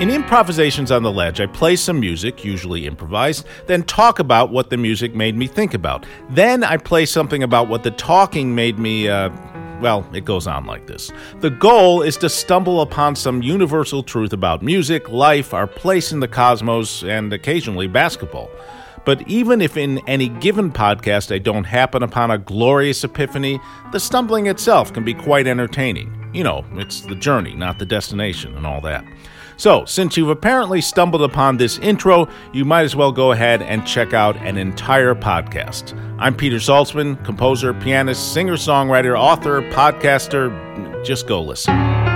In improvisations on the ledge, I play some music, usually improvised, then talk about what the music made me think about. Then I play something about what the talking made me, uh, well, it goes on like this. The goal is to stumble upon some universal truth about music, life, our place in the cosmos, and occasionally basketball. But even if in any given podcast I don't happen upon a glorious epiphany, the stumbling itself can be quite entertaining. You know, it's the journey, not the destination, and all that. So, since you've apparently stumbled upon this intro, you might as well go ahead and check out an entire podcast. I'm Peter Saltzman, composer, pianist, singer songwriter, author, podcaster. Just go listen.